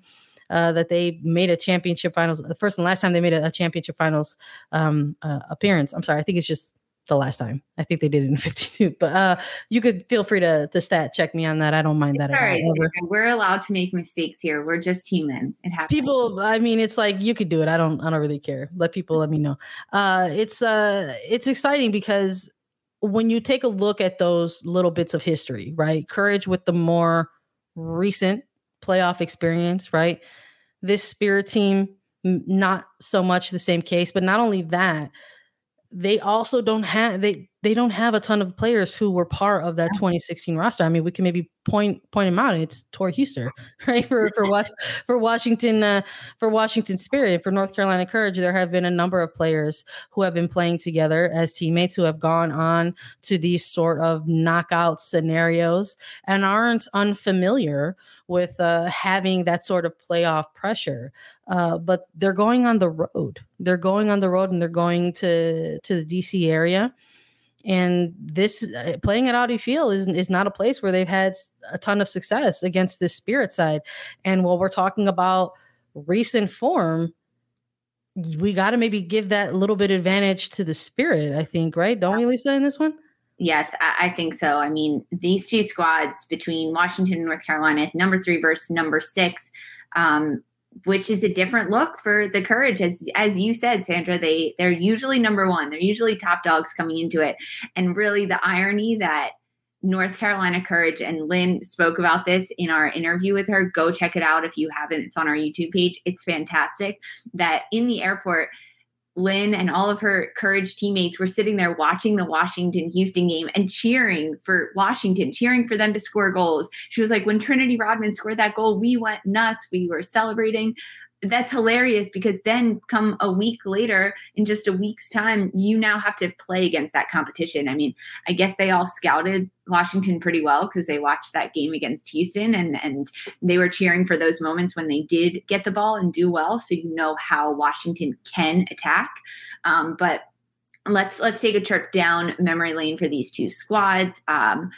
uh, that they made a championship finals. The first and last time they made a, a championship finals um, uh, appearance. I'm sorry, I think it's just the last time. I think they did it in 52. But uh, you could feel free to to stat check me on that. I don't mind that. All right, we're allowed to make mistakes here. We're just human. It happens. People, I mean, it's like you could do it. I don't. I don't really care. Let people let me know. Uh, it's uh, it's exciting because when you take a look at those little bits of history, right? Courage with the more recent playoff experience, right? This Spirit team, not so much the same case, but not only that, they also don't have they they don't have a ton of players who were part of that 2016 roster. I mean, we can maybe point point him out. It's Tori Huster, right? For for for Washington uh, for Washington Spirit and for North Carolina Courage, there have been a number of players who have been playing together as teammates who have gone on to these sort of knockout scenarios and aren't unfamiliar with uh, having that sort of playoff pressure. Uh, but they're going on the road. They're going on the road and they're going to to the DC area. And this uh, playing at Audi Field is, is not a place where they've had a ton of success against this spirit side. And while we're talking about recent form, we got to maybe give that little bit advantage to the spirit, I think, right? Don't we, Lisa, in this one? Yes, I, I, think so. I mean, these two squads between Washington and North Carolina, number three versus number six, um, which is a different look for the Courage. As as you said, Sandra, they they're usually number one. They're usually top dogs coming into it, and really the irony that North Carolina Courage and Lynn spoke about this in our interview with her. Go check it out if you haven't. It's on our YouTube page. It's fantastic. That in the airport Lynn and all of her Courage teammates were sitting there watching the Washington Houston game and cheering for Washington, cheering for them to score goals. She was like, when Trinity Rodman scored that goal, we went nuts. We were celebrating that's hilarious because then come a week later in just a week's time you now have to play against that competition. I mean i guess they all scouted washington pretty well because they watched that game against houston and and they were cheering for those moments when they did get the ball and do well so you know how washington can attack. Um, but let's let's take a trip down memory lane for these two squads. Um,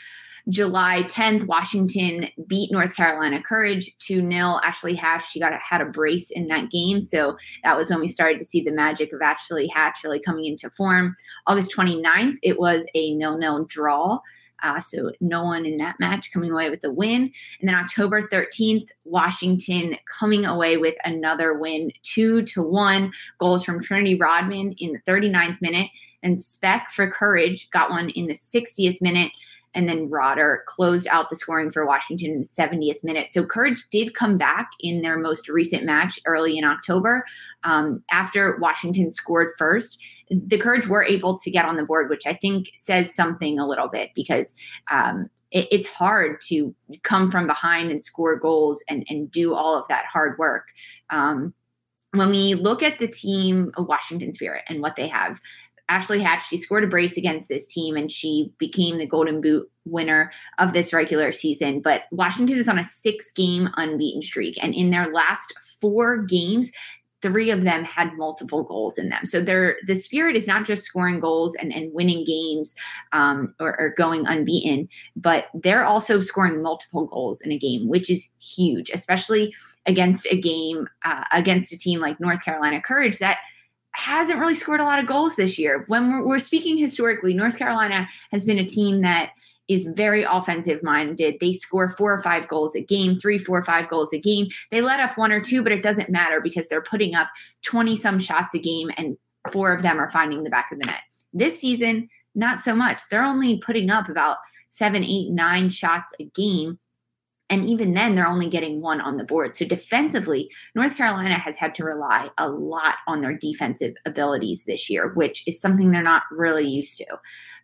July 10th, Washington beat North Carolina Courage 2 0. Ashley Hatch, she got a, had a brace in that game. So that was when we started to see the magic of Ashley Hatch really coming into form. August 29th, it was a nil nil draw. Uh, so no one in that match coming away with the win. And then October 13th, Washington coming away with another win, two to one. Goals from Trinity Rodman in the 39th minute, and Speck for Courage got one in the 60th minute and then Rotter closed out the scoring for Washington in the 70th minute. So Courage did come back in their most recent match early in October um, after Washington scored first. The Courage were able to get on the board, which I think says something a little bit because um, it, it's hard to come from behind and score goals and, and do all of that hard work. Um, when we look at the team Washington Spirit and what they have, Ashley Hatch, she scored a brace against this team and she became the Golden Boot winner of this regular season. But Washington is on a six game unbeaten streak. And in their last four games, three of them had multiple goals in them. So the spirit is not just scoring goals and, and winning games um, or, or going unbeaten, but they're also scoring multiple goals in a game, which is huge, especially against a game, uh, against a team like North Carolina Courage that – hasn't really scored a lot of goals this year. When we're, we're, speaking historically, North Carolina has been a team that is very offensive minded. They score four or five goals a game, three, four, five goals a game. They let up one or two, but it doesn't matter because they're putting up 20 some shots a game and four of them are finding the back of the net. This season, not so much. They're only putting up about seven, eight, nine shots a game and even then, they're only getting one on the board. So defensively, North Carolina has had to rely a lot on their defensive abilities this year, which is something they're not really used to.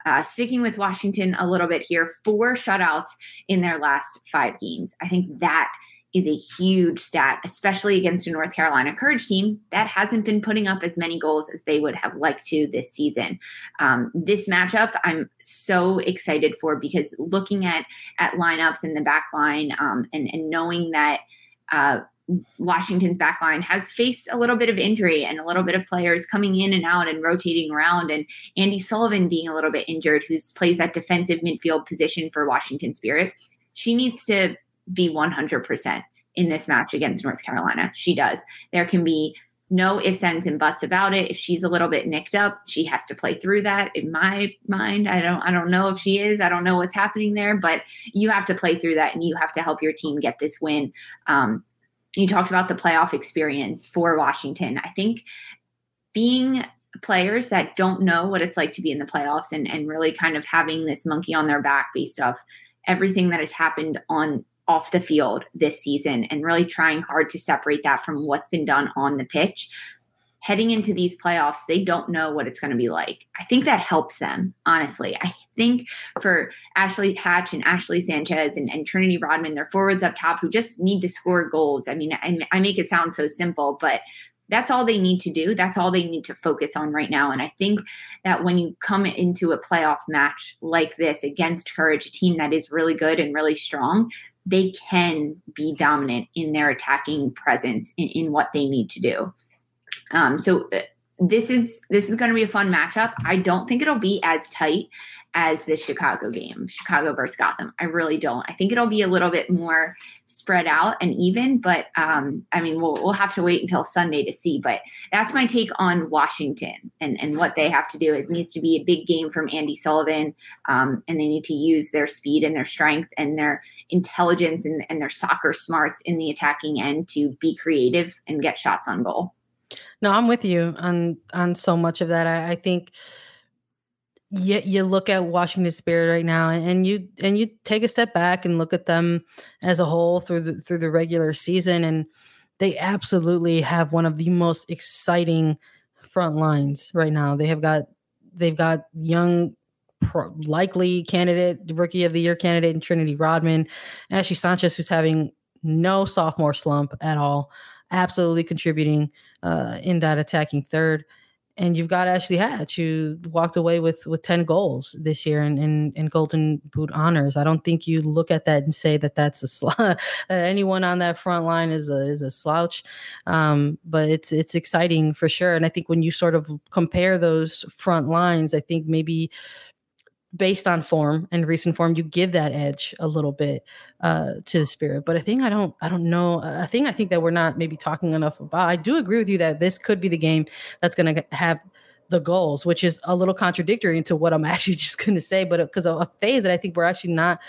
Uh, sticking with Washington a little bit here, four shutouts in their last five games. I think that is a huge stat, especially against a North Carolina Courage team that hasn't been putting up as many goals as they would have liked to this season. Um, this matchup, I'm so excited for because looking at at lineups in the back line um, and, and knowing that uh, Washington's back line has faced a little bit of injury and a little bit of players coming in and out and rotating around, and Andi Sullivan being a little bit injured, who plays that defensive midfield position for Washington Spirit. She needs to be 100% in this match against North Carolina. She does. There can be no ifs, ands, and buts about it. If she's a little bit nicked up, she has to play through that. In my mind, I don't I don't know if she is. I don't know what's happening there, but you have to play through that and you have to help your team get this win. Um, you talked about the playoff experience for Washington. I think being players that don't know what it's like to be in the playoffs and, and really kind of having this monkey on their back based off everything that has happened on off the field this season and really trying hard to separate that from what's been done on the pitch. Heading into these playoffs, they don't know what it's going to be like. I think that helps them, honestly. I think for Ashley Hatch and Ashley Sanchez and, and Trinity Rodman, they're forwards up top who just need to score goals. I mean, I, I make it sound so simple, but that's all they need to do. That's all they need to focus on right now. And I think that when you come into a playoff match like this against Courage, a team that is really good and really strong, they can be dominant in their attacking presence in, in what they need to do. Um, so uh, this is this is going to be a fun matchup. I don't think it'll be as tight as the Chicago game, Chicago versus Gotham. I really don't. I think it'll be a little bit more spread out and even, but um, I mean, we'll we'll have to wait until Sunday to see. But that's my take on Washington and and what they have to do. It needs to be a big game from Andi Sullivan, um, and they need to use their speed and their strength and their intelligence and, and their soccer smarts in the attacking end to be creative and get shots on goal. No, I'm with you on on so much of that. I, I think you, you look at Washington Spirit right now and you and you take a step back and look at them as a whole through the through the regular season and they absolutely have one of the most exciting front lines right now. They have got they've got young pro- likely candidate, rookie of the year candidate in Trinity Rodman, Ashley Sanchez, who's having no sophomore slump at all, absolutely contributing uh, in that attacking third. And you've got Ashley Hatch, who walked away with with ten goals this year in, in, in Golden Boot honors. I don't think you look at that and say that that's a sl- anyone on that front line is a is a slouch. Um, but it's it's exciting for sure. And I think when you sort of compare those front lines, I think maybe based on form and recent form, you give that edge a little bit uh, to the spirit. But a thing I don't, I don't know. A thing I think that we're not maybe talking enough about. I do agree with you that this could be the game that's going to have the goals, which is a little contradictory into what I'm actually just going to say. But because of a phase that I think we're actually not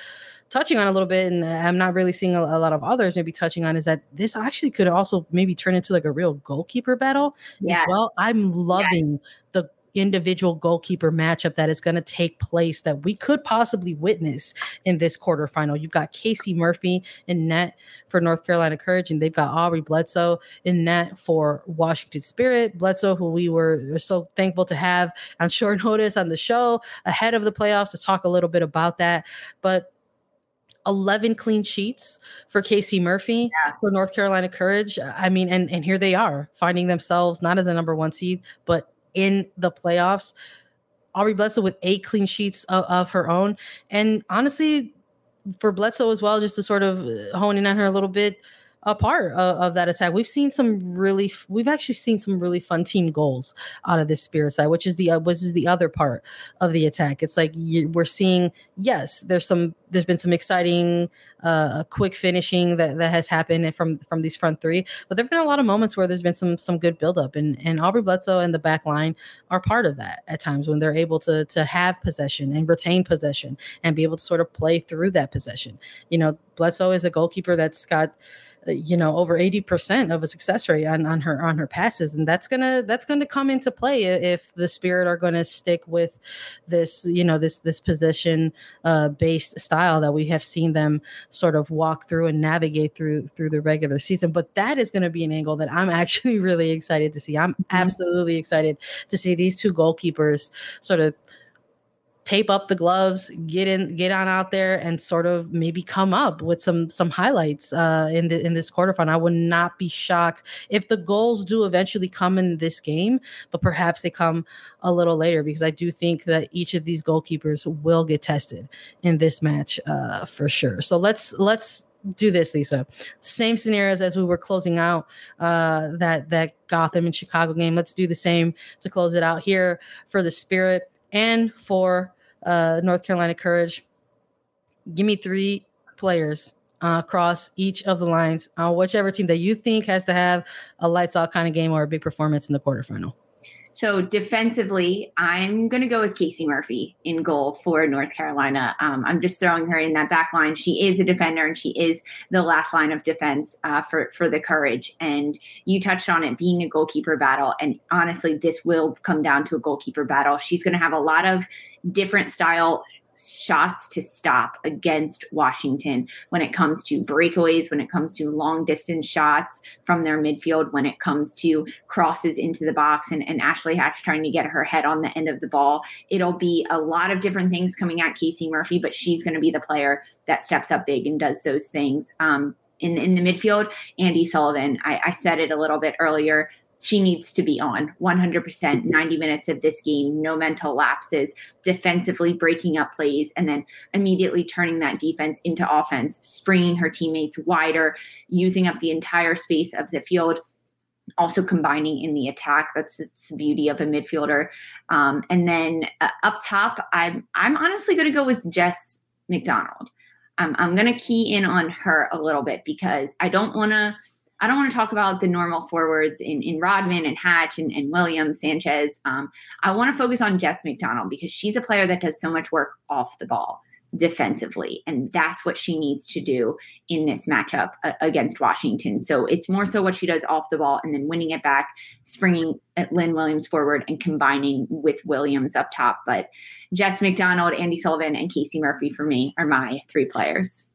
touching on a little bit, and I'm not really seeing a, a, lot of others maybe touching on, is that this actually could also maybe turn into like a real goalkeeper battle yes. as well. I'm loving yes. the individual goalkeeper matchup that is going to take place that we could possibly witness in this quarterfinal. You've got Casey Murphy in net for North Carolina Courage, and they've got Aubrey Bledsoe in net for Washington Spirit. Bledsoe, who we were so thankful to have on short notice on the show ahead of the playoffs to talk a little bit about that. But 11 clean sheets for Casey Murphy yeah. for North Carolina Courage. I mean, and and here they are finding themselves not as a number one seed, but in the playoffs. Aubrey Bledsoe with eight clean sheets of, of her own. And honestly, for Bledsoe as well, just to sort of uh, hone in on her a little bit, a part of, of, that attack. We've seen some really, we've actually seen some really fun team goals out of this spirit side, which is the uh, which is the other part of the attack. It's like you, we're seeing, yes, there's some, there's been some exciting, uh, quick finishing that that has happened from from these front three, but there've been a lot of moments where there's been some some good buildup, and and Aubrey Bledsoe and the back line are part of that at times when they're able to to have possession and retain possession and be able to sort of play through that possession. You know, Bledsoe is a goalkeeper that's got you know over 80% of a success rate on, on her on her passes. And that's gonna that's gonna come into play if the spirit are going to stick with this you know this this position uh, based style that we have seen them sort of walk through and navigate through through the regular season. But that is going to be an angle that i'm actually really excited to see. I'm mm-hmm. absolutely excited to see these two goalkeepers sort of tape up the gloves, get in, get on out there, and sort of maybe come up with some some highlights uh, in the in this quarterfinal. I would not be shocked if the goals do eventually come in this game, but perhaps they come a little later because I do think that each of these goalkeepers will get tested in this match uh, for sure. So let's let's do this, Lisa. Same scenarios as we were closing out uh, that that Gotham and Chicago game. Let's do the same to close it out here for the Spirit and for uh, North Carolina Courage. Give me three players uh, across each of the lines on whichever team that you think has to have a lights out kind of game or a big performance in the quarterfinal. So defensively, I'm going to go with Casey Murphy in goal for North Carolina. Um, I'm just throwing her in that back line. She is a defender and she is the last line of defense uh, for for the Courage. And you touched on it being a goalkeeper battle. And honestly, this will come down to a goalkeeper battle. She's going to have a lot of different style shots to stop against Washington when it comes to breakaways, when it comes to long distance shots from their midfield, when it comes to crosses into the box and, and Ashley Hatch trying to get her head on the end of the ball. It'll be a lot of different things coming at Casey Murphy, but she's going to be the player that steps up big and does those things. Um, in, in the midfield, Andi Sullivan, I, I said it a little bit earlier she needs to be on 100% 90 minutes of this game, no mental lapses, defensively breaking up plays, and then immediately turning that defense into offense, springing her teammates wider, using up the entire space of the field. Also combining in the attack, that's the beauty of a midfielder. Um, and then uh, up top, I'm I'm honestly going to go with Jess McDonald. Um, I'm going to key in on her a little bit because I don't want to I don't want to talk about the normal forwards in, in Rodman and Hatch and, and Williams, Sanchez. Um, I want to focus on Jess McDonald because she's a player that does so much work off the ball defensively. And that's what she needs to do in this matchup uh, against Washington. So it's more so what she does off the ball and then winning it back, springing Lynn Williams forward and combining with Williams up top. But Jess McDonald, Andi Sullivan, and Casey Murphy for me are my three players.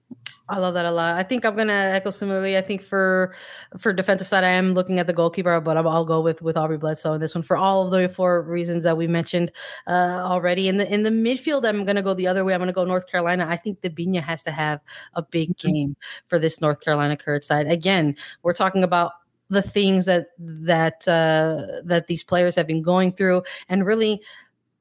I love that a lot. I think I'm gonna echo similarly. I think for for defensive side, I am looking at the goalkeeper, but I'll, I'll go with with Aubrey Bledsoe in this one for all of the four reasons that we mentioned uh, already. In the in the midfield, I'm gonna go the other way. I'm gonna go North Carolina. I think Debinha has to have a big mm-hmm. game for this North Carolina Courage side. Again, we're talking about the things that that uh, that these players have been going through, and really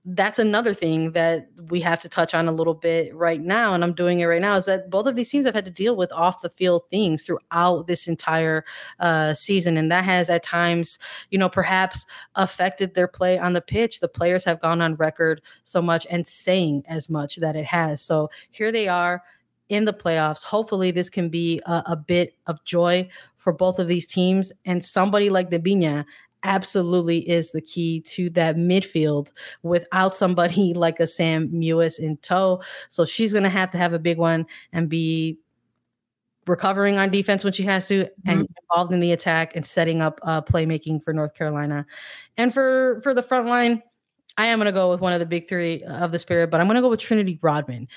that's another thing that we have to touch on a little bit right now and i'm doing it right now is that both of these teams have had to deal with off the field things throughout this entire uh, season and that has at times you know perhaps affected their play on the pitch the players have gone on record so much and saying as much that it has so here they are in the playoffs. Hopefully, this can be a, a, bit of joy for both of these teams. And somebody like Debinha absolutely is the key to that midfield without somebody like a Sam Mewis in tow. So she's going to have to have a big one and be recovering on defense when she has to mm-hmm. and involved in the attack and setting up uh, playmaking for North Carolina. And for for the front line, I am going to go with one of the big three of the spirit, but I'm going to go with Trinity Rodman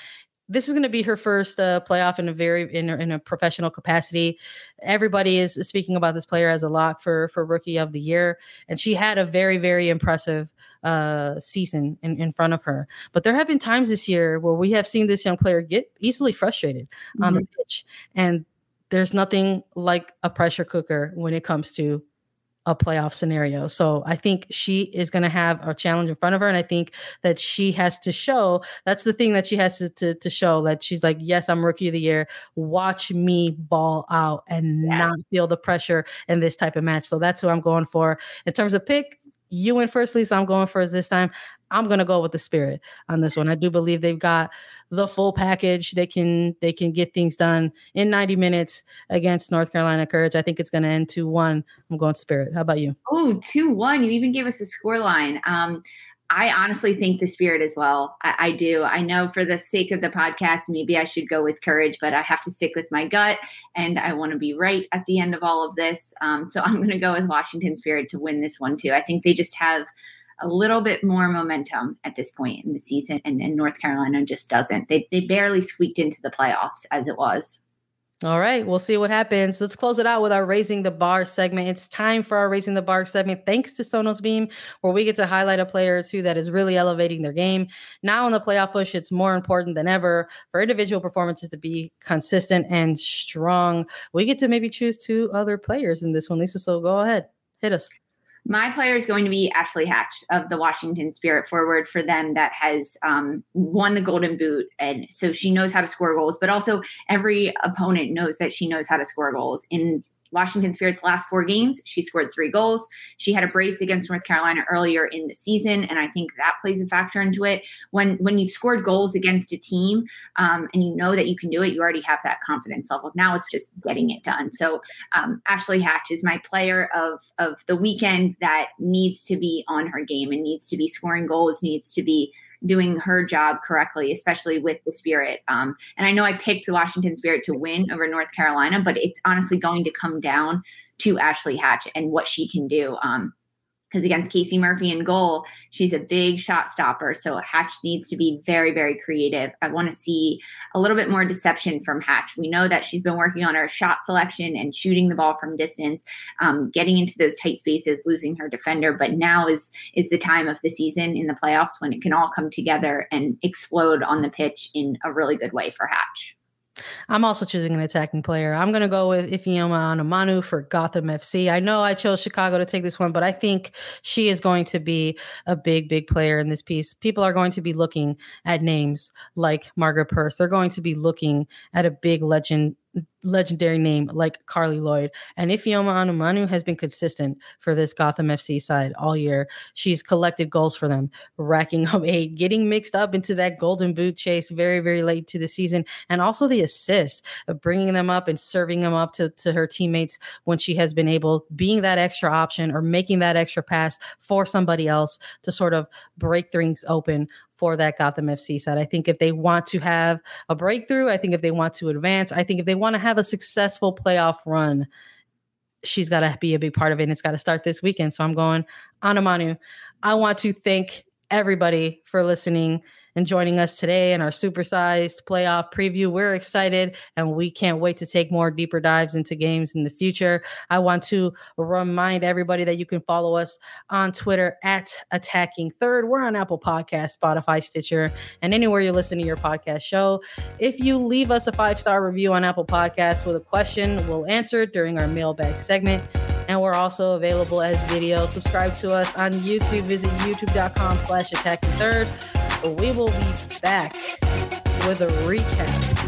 this is going to be her first uh, playoff in a very in a, in a professional capacity. Everybody is speaking about this player as a lock for for rookie of the year, and she had a very very impressive uh, season in, in front of her. But there have been times this year where we have seen this young player get easily frustrated mm-hmm. on the mm-hmm. pitch, and there's nothing like a pressure cooker when it comes to a playoff scenario. So I think she is going to have a challenge in front of her. And I think that she has to show that's the thing that she has to, to, to show that she's like, yes, I'm rookie of the year. Watch me ball out and yeah. not feel the pressure in this type of match. So that's who I'm going for. In terms of pick, you went first, Lisa. I'm going first this time. I'm to go with the spirit on this one. I do believe they've got the full package. They can they can get things done in 90 minutes against North Carolina Courage. I think it's to end 2-1. I'm going spirit. How about you? Oh, 2-1. You even gave us a score line. Um, I honestly think the spirit as well. I, I, do. I know for the sake of the podcast, maybe I should go with courage, but I have to stick with my gut and I want to be right at the end of all of this. Um, so I'm going to go with Washington Spirit to win this one too. I think they just have a little bit more momentum at this point in the season, and, and North Carolina just doesn't. They they barely squeaked into the playoffs as it was. All right, we'll see what happens. Let's close it out with our Raising the Bar segment. It's time for our Raising the Bar segment, thanks to Sonos Beam, where we get to highlight a player or two that is really elevating their game. Now, in the playoff push, it's more important than ever for individual performances to be consistent and strong. We get to maybe choose two other players in this one, Lisa. So go ahead, hit us. My player is going to be Ashley Hatch of the Washington Spirit forward for them that has um, won the Golden Boot. And so she knows how to score goals, but also every opponent knows that she knows how to score goals. In Washington Spirit's last four games, she scored three goals. She had a brace against North Carolina earlier in the season, and I think that plays a factor into it. When when you've scored goals against a team um, and you know that you can do it, you already have that confidence level. Now it's just getting it done. So um, Ashley Hatch is my player of of the weekend that needs to be on her game and needs to be scoring goals, needs to be doing her job correctly, especially with the Spirit. Um, and I know I picked the Washington Spirit to win over North Carolina, but it's honestly going to come down to Ashley Hatch and what she can do. Um, because against Casey Murphy in goal, she's a big shot stopper. So Hatch needs to be very, very creative. I want to see a little bit more deception from Hatch. We know that she's been working on her shot selection and shooting the ball from distance, um, getting into those tight spaces, losing her defender. But now is is the time of the season in the playoffs when it can all come together and explode on the pitch in a really good way for Hatch. I'm also choosing an attacking player. I'm going to go with Ifeoma Onumonu for Gotham FC. I know I chose Chicago to take this one, but I think she is going to be a big, big player in this piece. People are going to be looking at names like Margaret Purce. They're going to be looking at a big legend legendary name like Carli Lloyd. And Ifeoma Onumonu has been consistent for this Gotham FC side all year. She's collected goals for them, racking up eight, getting mixed up into that golden boot chase very, very late to the season. And also the assist of bringing them up and serving them up to, to her teammates when she has been able, being that extra option or making that extra pass for somebody else to sort of break things open for that Gotham FC side. I think if they want to have a breakthrough, I think if they want to advance, I think if they want to have a successful playoff run, she's got to be a big part of it. And it's got to start this weekend. So I'm going Onumonu. I want to thank everybody for listening and joining us today in our supersized playoff preview. We're excited and we can't wait to take more deeper dives into games in the future. I want to remind everybody that you can follow us on Twitter at Attacking Third. We're on Apple Podcast, Spotify, Stitcher, and anywhere you listen to your podcast show. If you leave us a five star review on Apple Podcasts with a question, we'll answer it during our mailbag segment. And we're also available as video. Subscribe to us on YouTube. Visit youtube.com slash attacking third. We will be back with a recap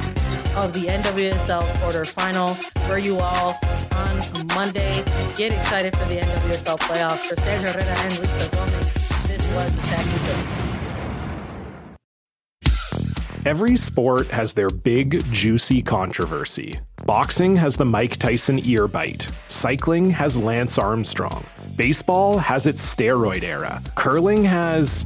of the NWSL quarterfinal for you all on Monday. Get excited for the NWSL playoffs. For Sandra Herrera and Lisa Roman, this was Attacking. Every sport has their big, juicy controversy. Boxing has the Mike Tyson ear bite. Cycling has Lance Armstrong. Baseball has its steroid era. Curling has.